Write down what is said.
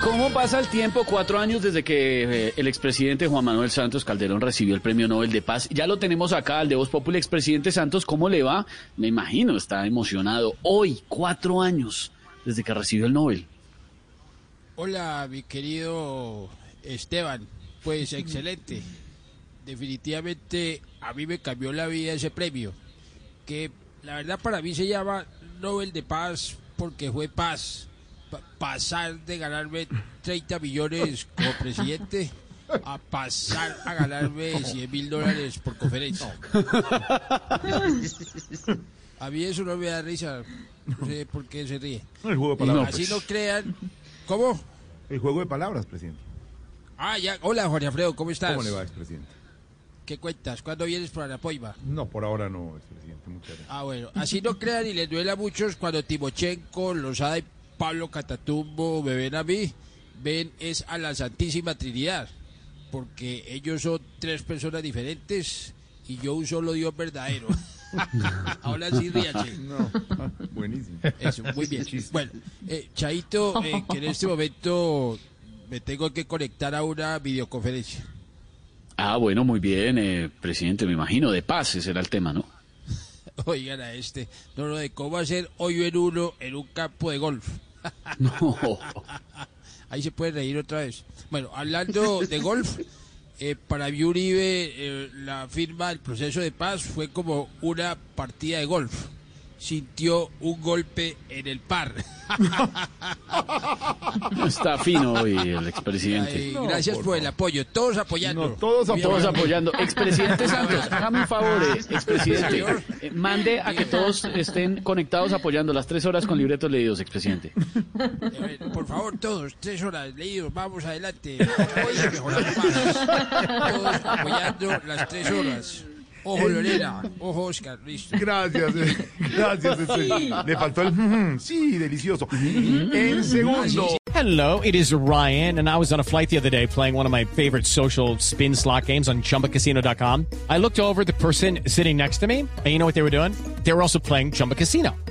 ¿Cómo pasa el tiempo? Cuatro años desde que eh, el expresidente Juan Manuel Santos Calderón recibió el Premio Nobel de Paz. Ya lo tenemos acá, al de Voz Populi, expresidente Santos. ¿Cómo le va? Me imagino, está emocionado. Hoy, cuatro años desde que recibió el Nobel. Hola, mi querido Esteban. Pues excelente. Definitivamente a mí me cambió la vida ese premio. Que la verdad para mí se llama Nobel de Paz porque fue paz. Pa- pasar de ganarme 30 millones como presidente a pasar a ganarme 100 mil dólares por conferencia. A mí eso no me da risa. No sé por qué se ríe. El juego de palabras. Así no crean. ¿Cómo? El juego de palabras, presidente. Ah, ya. Hola, Jorge Alfredo, ¿cómo estás? ¿Cómo le va, expresidente? ¿Qué cuentas? ¿Cuándo vienes para la Poiva? No, por ahora no, expresidente. Muchas gracias. Ah, bueno. Así no crean y les duele a muchos cuando Timochenko, Lozada y Pablo Catatumbo me ven a mí. Ven es a la Santísima Trinidad. Porque ellos son tres personas diferentes y yo un solo Dios verdadero. Ahora sí, ríanse. No, buenísimo. Eso, muy bien. Bueno, eh, Chaito, eh, que en este momento me tengo que conectar a una videoconferencia. Ah, bueno, muy bien, eh, presidente, me imagino. De paz, ese era el tema, ¿no? Oigan a este, no, no, de cómo hacer hoyo en uno en un campo de golf. No. Ahí se puede reír otra vez. Bueno, hablando de golf, eh, para Uribe eh, la firma del proceso de paz fue como una partida de golf. Sintió un golpe en el par. Está fino hoy el Ay, expresidente. gracias por, el apoyo, todos apoyando. No, todos Muy Todos apoyando. Expresidente Santos, hágame un favor, eh, expresidente. Eh, mande a que todos estén conectados apoyando las tres horas con libretos leídos, expresidente. Eh, Por favor, todos, tres horas leídos, vamos adelante. Hoy mejoramos más. Todos apoyando las tres horas. Ojo Lorena, ojo Oscar, listo. Gracias, eh, gracias. este, Le faltó el sí, delicioso. En segundo. Hello, it is Ryan, and I was on a flight the other day playing one of my favorite social spin slot games on chumbacasino.com. I looked over at the person sitting next to me, and you know what they were doing? They were also playing Chumba Casino.